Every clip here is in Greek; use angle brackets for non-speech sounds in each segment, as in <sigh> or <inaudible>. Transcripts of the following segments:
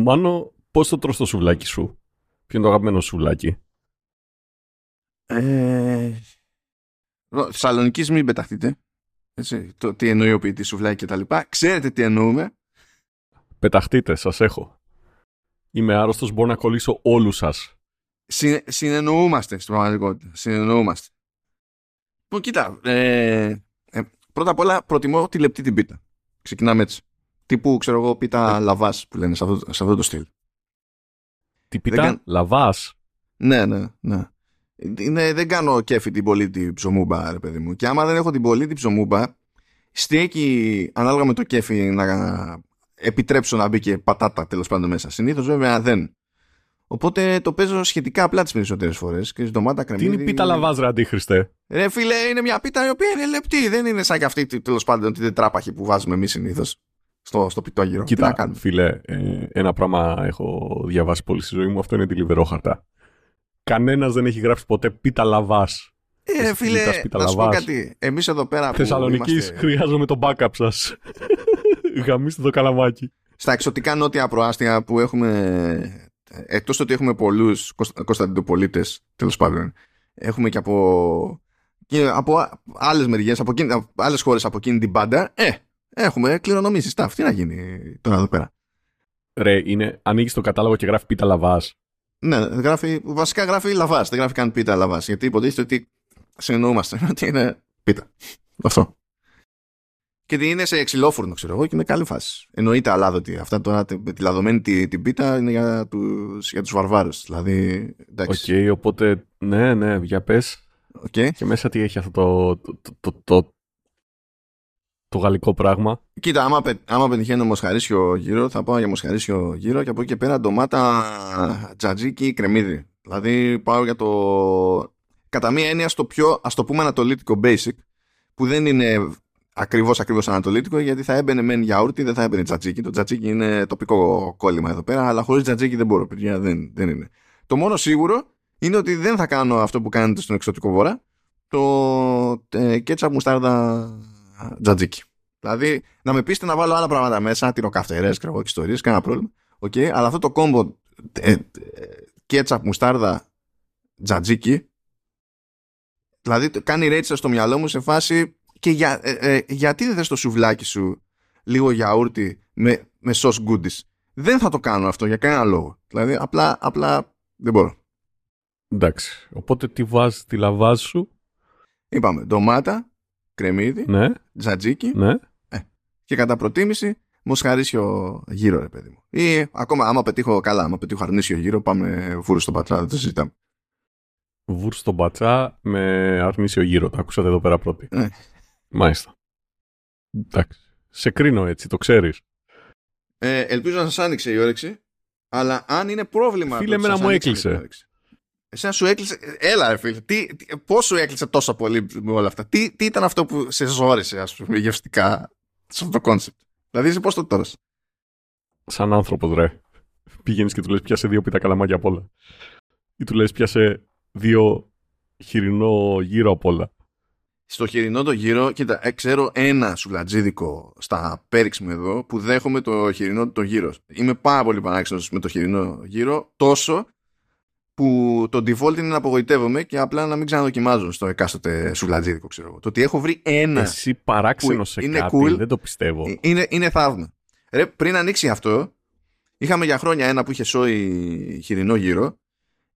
Μάνο, πώς το τρως το σουβλάκι σου; Ποιο είναι το αγαπημένο σουβλάκι; Ε, Θεσσαλονική μην πεταχτείτε. Έτσι, το τι εννοεί ο ποιητή σουβλάκι και τα λοιπά. Ξέρετε τι εννοούμε. Πεταχτείτε, σας έχω. Είμαι άρρωστος, μπορώ να κολλήσω όλους σας. Συ, συνεννοούμαστε στην πραγματικότητα. Συνεννοούμαστε. Λοιπόν, κοίτα. Ε, ε, πρώτα απ' όλα προτιμώ τη λεπτή την πίτα. Ξεκινάμε έτσι. Τύπου, ξέρω εγώ, πίτα Ε. λαβάς που λένε σε αυτό, σε αυτό το στυλ. Τι πίτα, καν- λαβάς; Ναι, ναι, ναι. Είναι, δεν κάνω κέφι την πολύτη ψωμούμπα, ρε παιδί μου. Και άμα δεν έχω την πολύτη ψωμούμπα, στέκει ανάλογα με το κέφι να επιτρέψω να μπει και πατάτα τέλος πάντων μέσα. Συνήθως βέβαια δεν. Οπότε το παίζω σχετικά απλά τις περισσότερες φορές. Και στη ντομάτα Τι κρεμμύδι. είναι η πίτα λαβάς, ρε αντίχριστε. Ρε φίλε, είναι μια πίτα η οποία είναι λεπτή. Δεν είναι σαν και αυτή τέλος πάντων την τετράπαχη που βάζουμε εμείς συνήθως στο, στο πιτόγυρο. Τι να Κοίτα, κάνουμε; φίλε, ε, ένα πράγμα έχω διαβάσει πολύ στη ζωή μου, αυτό είναι τη λιβερόχαρτα. Κανένας δεν έχει γράψει ποτέ πίτα λαβάς. Ε, Εσύ φίλε, ζητάς πίτα να σου πω λαβάς. κάτι. Εμείς εδώ πέρα. που Θεσσαλονίκης, είμαστε- χρειάζομαι το backup σας. <laughs> Γαμίστε το καλαμάκι. στα εξωτικά νότια προάστια που έχουμε εκτός ότι έχουμε πολλούς Κωστα- Κωνσταντινοπολίτες τέλος πάντων έχουμε και από και από α- άλλες μεριές από, εκείνη- από άλλες χώρες από εκείνη την πάντα ε, έχουμε κληρονομήσεις stuff τι να γίνει τώρα εδώ πέρα Ρε, είναι, ανοίγεις το κατάλογο και γράφει πίτα λαβάς. ναι γράφει, βασικά γράφει λαβάς δεν γράφει καν πίτα λαβάς γιατί υποτίθεται ότι συνεννοούμαστε <laughs> ότι είναι πίτα αυτό και ότι είναι σε ξυλόφουρνο, ξέρω εγώ, και είναι καλή φάση. Εννοείται αλάδωτη. Αυτά τώρα με τη λαδωμένη τη- την πίτα είναι για τους, για τους βαρβάρους. Δηλαδή, Οκ, εντάξει. οπότε, ναι, ναι, για πες. Οκ. Και μέσα τι έχει αυτό το, το, το, το, το, το γαλλικό πράγμα. Κοίτα, άμα, πε- άμα πετυχαίνω μοσχαρίσιο γύρο, θα πάω για μοσχαρίσιο γύρο και από εκεί και πέρα ντομάτα, τζατζίκι, κρεμμύδι. Δηλαδή πάω για το... Κατά μία έννοια στο πιο, ας το πούμε, ανατολίτικο basic, που δεν είναι ακριβώς ακριβώς ανατολίτικο, γιατί θα έμπαινε μεν γιαούρτι, δεν θα έμπαινε τζατζίκι. Το τζατζίκι είναι τοπικό κόλλημα εδώ πέρα, αλλά χωρίς τζατζίκι δεν μπορώ, παιδιά, δεν, δεν είναι. Το μόνο σίγουρο είναι ότι δεν θα κάνω αυτό που κάνετε στον εξωτικό βορρά, το ε, κέτσαπ μουστάρδα τζατζίκι. Δηλαδή, να με πείστε να βάλω άλλα πράγματα μέσα, τυροκαυτερές, ξέρω εγώ, και ιστορίες, κανένα πρόβλημα. Οκ, αλλά αυτό το combo ε, ε, κέτσαπ, μουστάρδα, τζατζίκι, δηλαδή το κάνει ρέτσα στο μυαλό μου σε φάση και για, ε, ε, γιατί δεν θες το σουβλάκι σου λίγο γιαούρτι με, με sauce Goody's; Δεν θα το κάνω αυτό για κανένα λόγο. Δηλαδή, απλά, απλά δεν μπορώ. Εντάξει. Οπότε τι βάζεις, τι λαβάς σου; Είπαμε, ντομάτα, κρεμμύδι, Ναι, τζατζίκι ναι. και κατά προτίμηση μοσχαρίσιο γύρο, ρε παιδί μου. Ή ακόμα, άμα πετύχω καλά, άμα πετύχω αρνίσιο γύρο, πάμε βούρους στον πατρά, δεν το συζητάμε. Βούρ στον πατσά με αρνήσιο γύρο. Τα ακούσατε εδώ πέρα πρώτη. Ναι. Μάλιστα. Εντάξει. Σε κρίνω έτσι, το ξέρεις. Ε, ελπίζω να σας άνοιξε η όρεξη, αλλά αν είναι πρόβλημα. Φίλε, το ότι εμένα σας μου άνοιξε έκλεισε. Η όρεξη. Εσένα σου έκλεισε. Έλα, ρε φίλε. Τι, τι, πώς σου έκλεισε τόσο πολύ με όλα αυτά; Τι, τι ήταν αυτό που σε ζόρισε, ας πούμε, γευστικά σε αυτό το concept. Δηλαδή, είσαι πώς το τώρα. Σαν άνθρωπος, ρε. Πηγαίνεις και του λες πιάσε δύο πίτα καλαμάκια απ' όλα. Ή του λες πιάσε δύο χοιρινό γύρο απ' όλα. Στο χοιρινό το γύρο, κοίτα, ε, ξέρω ένα σουβλατζίδικο στα πέριξ μου εδώ που δέχομαι το χοιρινό το γύρο. Είμαι πάρα πολύ πανάξενος με το χοιρινό γύρο, τόσο που το default είναι να απογοητεύομαι και απλά να μην ξαναδοκιμάζω στο εκάστοτε σουβλατζίδικο, ξέρω εγώ. Το ότι έχω βρει ένα Εσύ παράξενο που σε είναι κάτι, cool. δεν το πιστεύω. ε, είναι, είναι θαύμα. Ρε, πριν ανοίξει αυτό, είχαμε για χρόνια ένα που είχε σόι χοιρινό γύρο,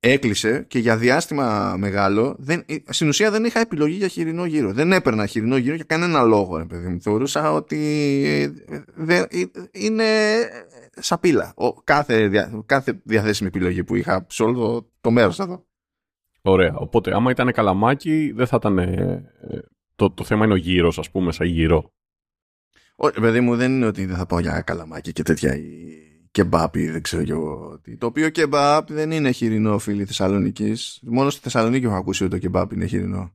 έκλεισε και για διάστημα μεγάλο, δεν, ε, στην ουσία δεν είχα επιλογή για χοιρινό γύρο. Δεν έπαιρνα χοιρινό γύρο για κανένα λόγο, ρε παιδί μου. Θεωρούσα ότι ε, δεν- ε, είναι σαπίλα. Ο, κάθε, δια- κάθε διαθέσιμη επιλογή που είχα σε όλο το, το μέρος εδώ. Ωραία. Οπότε, άμα ήταν καλαμάκι, δεν θα ήταν. ε, ε, το, το θέμα είναι ο γύρος, ας πούμε, σαν γύρο. Όχι, παιδί μου, δεν είναι ότι δεν θα πάω για καλαμάκι και τέτοια ή κεμπάπ ή δεν ξέρω εγώ τι. Το οποίο κεμπάπ δεν είναι χοιρινό, φίλοι Θεσσαλονίκης. Μόνο στη Θεσσαλονίκη έχω ακούσει ότι το κεμπάπ είναι χοιρινό.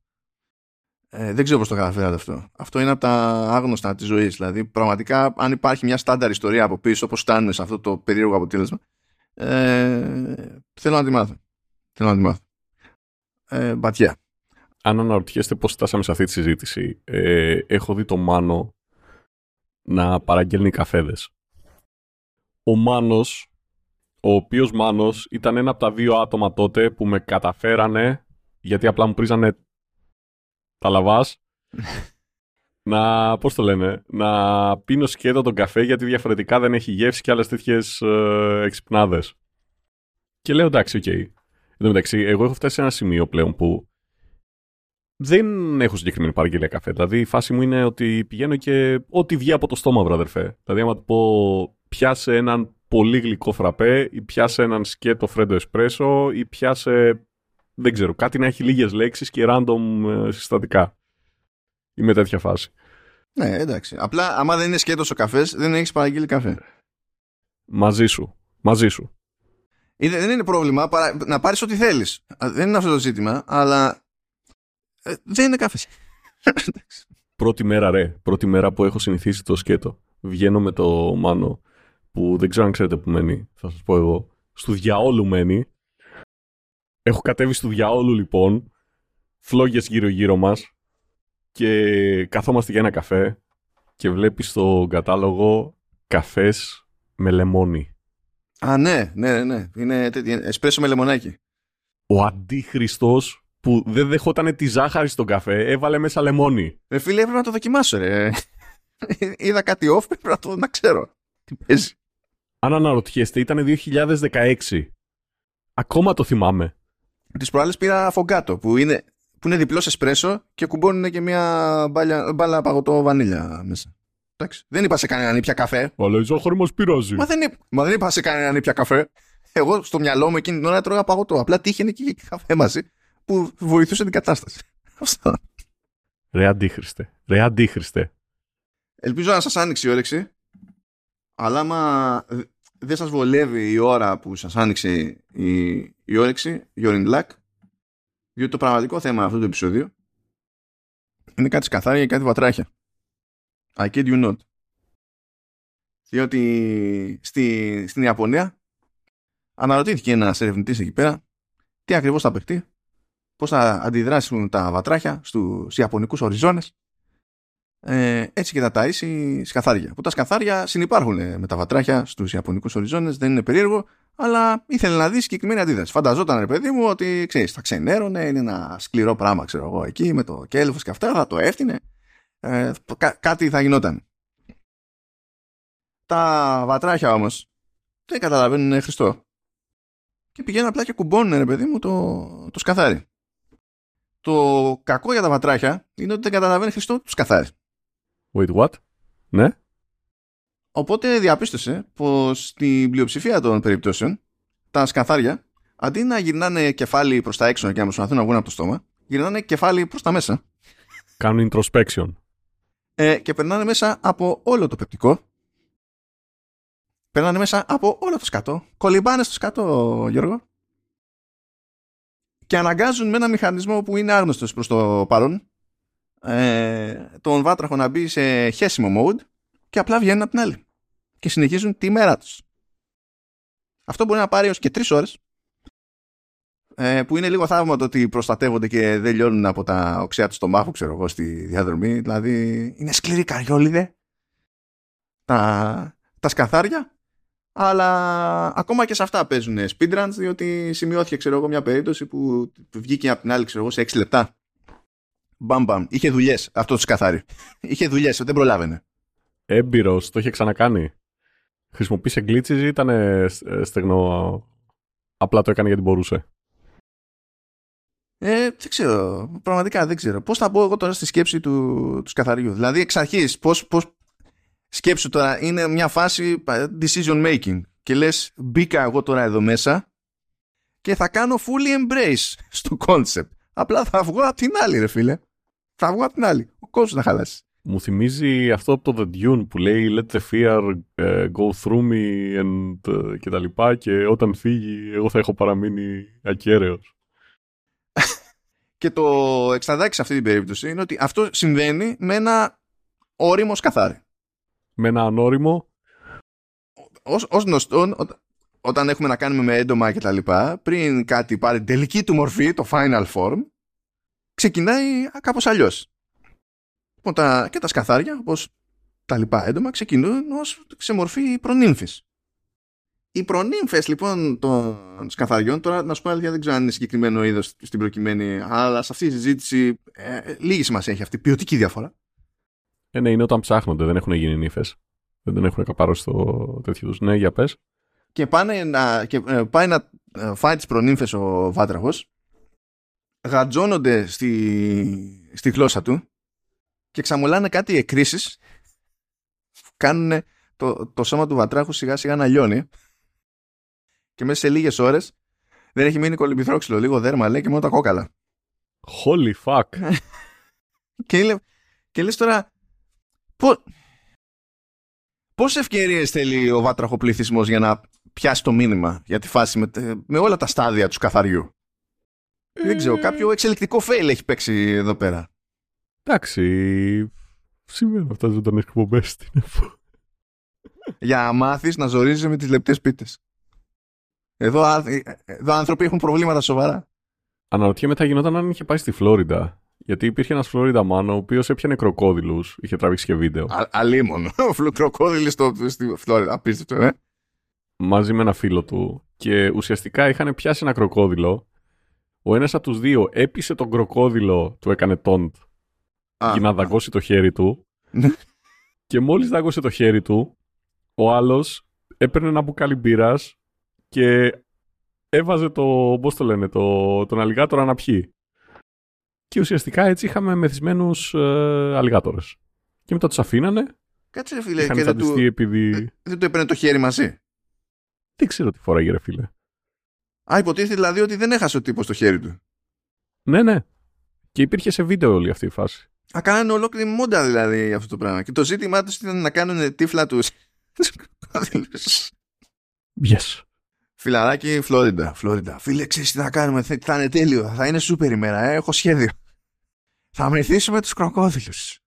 Ε, δεν ξέρω πώς το καταφέρατε αυτό. Αυτό είναι από τα άγνωστα της ζωής. Δηλαδή, πραγματικά, αν υπάρχει μια στάνταρ ιστορία από πίσω, όπως φτάνουμε σε αυτό το περίεργο αποτέλεσμα, ε, θέλω να τη μάθω. Θέλω να τη μάθω. Ε, μπατιά. Αν αναρωτιέστε πώς φτάσαμε σε αυτή τη συζήτηση, ε, έχω δει το Μάνο να παραγγέλνει καφέδες. Ο Μάνος ο οποίος Μάνος ήταν ένα από τα δύο άτομα τότε που με καταφέρανε, γιατί απλά μου πρήζανε τα λαβάς, <laughs> να, πώς το λένε, να πίνω σκέτο τον καφέ γιατί διαφορετικά δεν έχει γεύση και άλλες τέτοιες ε, εξυπνάδες. Και λέω εντάξει, OK. Okay. Εν τω μεταξύ, εγώ έχω φτάσει σε ένα σημείο πλέον που δεν έχω συγκεκριμένη παραγγελία καφέ. Δηλαδή η φάση μου είναι ότι πηγαίνω και ό,τι βγει από το στόμα, βραδερφέ. Δηλαδή άμα του πω πιάσε έναν πολύ γλυκό φραπέ ή πιάσε έναν σκέτο φρέντο εσπρέσο ή πιάσε, δεν ξέρω, κάτι να έχει λίγες λέξεις και random ε, συστατικά. Είμαι τέτοια φάση. Ναι, εντάξει. Απλά άμα δεν είναι σκέτος ο καφές, δεν έχεις παραγγείλει καφέ. Μαζί σου. Μαζί σου. Είναι, δεν είναι πρόβλημα να πάρεις ό,τι θέλεις. Δεν είναι αυτό το ζήτημα, αλλά ε, δεν είναι καφές. Πρώτη μέρα, ρε. Πρώτη μέρα που έχω συνηθίσει το σκέτο. Βγαίνω με το Μάνο, που δεν ξέρω αν ξέρετε που μένει, θα σας πω εγώ. Στου διαόλου μένει. Έχω κατέβει στο διαόλου λοιπόν, φλόγες γύρω-γύρω μας και καθόμαστε για ένα καφέ και βλέπεις στο κατάλογο καφές με λεμόνι. Α, ναι, ναι, ναι. Είναι εσπρέσο με λεμονάκι. Ο αντίχριστος που δεν δεχόταν τη ζάχαρη στον καφέ, έβαλε μέσα λεμόνι. Ρε φίλε, έπρεπε να το δοκιμάσω, ρε. Είδα κάτι off, πρέπει να το να ξέρω. Τι παίζει. Αν αναρωτιέστε, ήταν 2016. Ακόμα το θυμάμαι. Τις προάλλες πήρα φογκάτο, που είναι, που είναι διπλός εσπρέσο και κουμπώνουν και μια μπάλια, μπάλα παγωτό βανίλια μέσα. Εντάξει. Δεν είπα σε κανέναν ήπια καφέ. Αλλά η ζάχαρη μα πειράζει. Μα δεν, μα δεν είπα σε κανέναν ήπια καφέ. Εγώ στο μυαλό μου εκείνη την ώρα τρώγα παγωτό. Απλά τύχαινε και καφέ μαζί που βοηθούσε την κατάσταση. <laughs> Αυτό. Ρε αντίχριστε. Ρε αντίχριστε. Ελπίζω να σας άνοιξε η όρεξη. Αλλά άμα δεν σας βολεύει η ώρα που σας άνοιξε η, η όρεξη, you're in luck; Διότι το πραγματικό θέμα αυτού του επεισοδίου είναι κάτι σκαθάρια και κάτι βατράχια. I kid you not. Διότι στη, στην Ιαπωνία αναρωτήθηκε ένας ερευνητής εκεί πέρα τι ακριβώς θα παιχτεί πώς θα αντιδράσουν τα βατράχια στους ιαπωνικούς οριζόνες ε, έτσι και θα ταΐσει σκαθάρια. Που τα σκαθάρια συνεπάρχουν με τα βατράχια στους ιαπωνικούς οριζόνες, δεν είναι περίεργο, αλλά ήθελε να δει συγκεκριμένη αντίδραση. Φανταζόταν, ρε παιδί μου, ότι ξέρεις, θα ξενέρωνε, είναι ένα σκληρό πράγμα, ξέρω εγώ, εκεί με το κέλφος και αυτά, θα το έφτιανε, ε, κάτι θα γινόταν. Τα βατράχια όμως δεν καταλαβαίνουν Χριστό. Και πηγαίνουν απλά και κουμπώνουν, ρε παιδί μου, το, το σκαθάρι. Το κακό για τα βατράχια είναι ότι δεν καταλαβαίνει Χριστό τους καθάρι. Wait, what? Ναι. Οπότε διαπίστωσε πως στην πλειοψηφία των περιπτώσεων τα σκαθάρια αντί να γυρνάνε κεφάλι προς τα έξω και να προσπαθούν να βγουν από το στόμα, γυρνάνε κεφάλι προς τα μέσα. Κάνουν introspection. Ε, και περνάνε μέσα από όλο το πεπτικό. Περνάνε μέσα από όλο το σκατό. Κολυμπάνε στο σκατό, Γιώργο και αναγκάζουν με ένα μηχανισμό που είναι άγνωστος προς το παρόν ε, τον βάτραχο να μπει σε χέσιμο mode και απλά βγαίνουν από την άλλη και συνεχίζουν τη μέρα τους. Αυτό μπορεί να πάρει έως και τρεις ώρες ε, που είναι λίγο θαύμα το ότι προστατεύονται και δεν λιώνουν από τα οξέα τους στομάχου ξέρω εγώ στη διαδρομή δηλαδή είναι σκληρή καριόλιδε τα, τα σκαθάρια αλλά ακόμα και σε αυτά παίζουν speedruns, διότι σημειώθηκε, ξέρω εγώ, μια περίπτωση που βγήκε από την άλλη, ξέρω εγώ, σε 6 λεπτά. Μπαμ, μπαμ. Είχε δουλειές. Αυτό του καθάρι. Είχε δουλειές, δεν προλάβαινε. Έμπειρος, το είχε ξανακάνει. Χρησιμοποίησε glitches ή ήταν ε, στεγνό. Απλά το έκανε γιατί μπορούσε; Ε, δεν ξέρω. Πραγματικά δεν ξέρω. Πώς θα μπω εγώ τώρα στη σκέψη του, του σκαθαριού; Δηλαδή, εξ αρχής, πώς πώς, Σκέψου τώρα, είναι μια φάση decision making και λες μπήκα εγώ τώρα εδώ μέσα και θα κάνω fully embrace στο concept. Απλά θα βγω από την άλλη ρε φίλε. Θα βγω από την άλλη. Ο κόσμος να χαλάσει. Μου θυμίζει αυτό από το The Dune που λέει let the fear uh, go through me and, uh, και τα λοιπά και όταν φύγει εγώ θα έχω παραμείνει ακέραιος. <laughs> και το εξταδάκι σε αυτή την περίπτωση είναι ότι αυτό συμβαίνει με ένα όριμο σκαθάρι με ένα ανώριμο. Ως, ως γνωστόν, όταν έχουμε να κάνουμε με έντομα και τα λοιπά, πριν κάτι πάρει τελική του μορφή, το final form, ξεκινάει κάπως αλλιώς. Λοιπόν, τα, και τα σκαθάρια, όπως τα λοιπά έντομα, ξεκινούν ως σε μορφή προνύμφης. οι προνύμφες λοιπόν των σκαθαριών, τώρα να σου πω αλήθεια δεν ξέρω αν είναι συγκεκριμένο είδος στην προκειμένη, αλλά σε αυτή τη συζήτηση ε, λίγη σημασία έχει αυτή. Ποιοτική διαφορά. Ε, ναι, είναι όταν ψάχνονται, δεν έχουν γίνει νύφες. Δεν τον έχουν καπαρώσει το τέτοιο τους. Ναι, για πες. Και, πάνε να, και ε, πάει να ε, φάει τις προνύμφες ο Βάτραχος. Γατζώνονται στη, στη γλώσσα του και ξαμολάνε κάτι εκκρίσεις που κάνουν το, το σώμα του Βατράχου σιγά σιγά να λιώνει και μέσα σε λίγες ώρες δεν έχει μείνει κολυμπηθρόξυλο. Λίγο δέρμα λέει και μόνο τα κόκαλα. Holy fuck. <laughs> και, λέ, και λες τώρα πώ, πόσες ευκαιρίες θέλει ο βάτραχο πληθυσμός για να πιάσει το μήνυμα για τη φάση με, με όλα τα στάδια του καθαριού. Δεν ξέρω, κάποιο εξελικτικό fail έχει παίξει εδώ πέρα. Εντάξει. Συμβαίνουν αυτά ζωντανές εκπομπές. Για να μάθεις να ζορίζει με τις λεπτές πίτες. Εδώ, εδώ άνθρωποι έχουν προβλήματα σοβαρά. Αναρωτιέμαι θα γινόταν αν είχε πάει στη Φλόριντα. Γιατί υπήρχε ένας Φλόριντα μάνο ο οποίος έπιανε κροκόδηλους. Είχε τραβήξει και βίντεο. Α, αλίμονο. <laughs> Κροκόδηλοι στο, στη Φλόριντα. Απίστευτο, ε. Μαζί με ένα φίλο του. Και ουσιαστικά είχαν πιάσει ένα κροκόδηλο. Ο ένας από τους δύο έπεισε τον κροκόδηλο, του έκανε τόντ. Για να δαγκώσει το χέρι του. Ναι. και μόλις δαγκώσει το χέρι του, ο άλλος έπαιρνε ένα μπουκάλι μπύρας και έβαζε το, πώς το λένε, το, τον αλιγάτορα να πιει. Και ουσιαστικά έτσι είχαμε μεθυσμένους ε, αλιγάτορες. Και μετά τους αφήνανε. Κάτσε ρε φίλε, και δεν του, επειδή... δεν του έπαιρνε το χέρι μαζί; Δεν ξέρω τι φοράγε ρε φίλε. Α, υποτίθεται δηλαδή ότι δεν έχασε ο τύπος το χέρι του. Ναι, ναι. Και υπήρχε σε βίντεο όλη αυτή η φάση. Α, κάνανε ολόκληρη μόντα δηλαδή αυτό το πράγμα. Και το ζήτημά τους ήταν να κάνουν τύφλα τους. yes. Φιλαράκι, Φλόριντα. Φλόριντα. Φίλε, ξέρεις τι θα κάνουμε; Θα είναι τέλειο. Θα είναι σούπερ ημέρα. Ε. Έχω σχέδιο. Θα μεθύσουμε τους κροκόδηλους.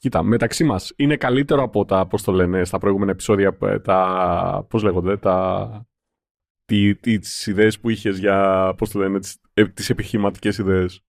Κοίτα, μεταξύ μας είναι καλύτερο από τα, πώς το λένε, στα προηγούμενα επεισόδια, ε, τα. Πώς λέγονται, τα. Τι, τις, τις ιδέες που είχες για, πώς το λένε, τις, ε, τις επιχειρηματικές ιδέες.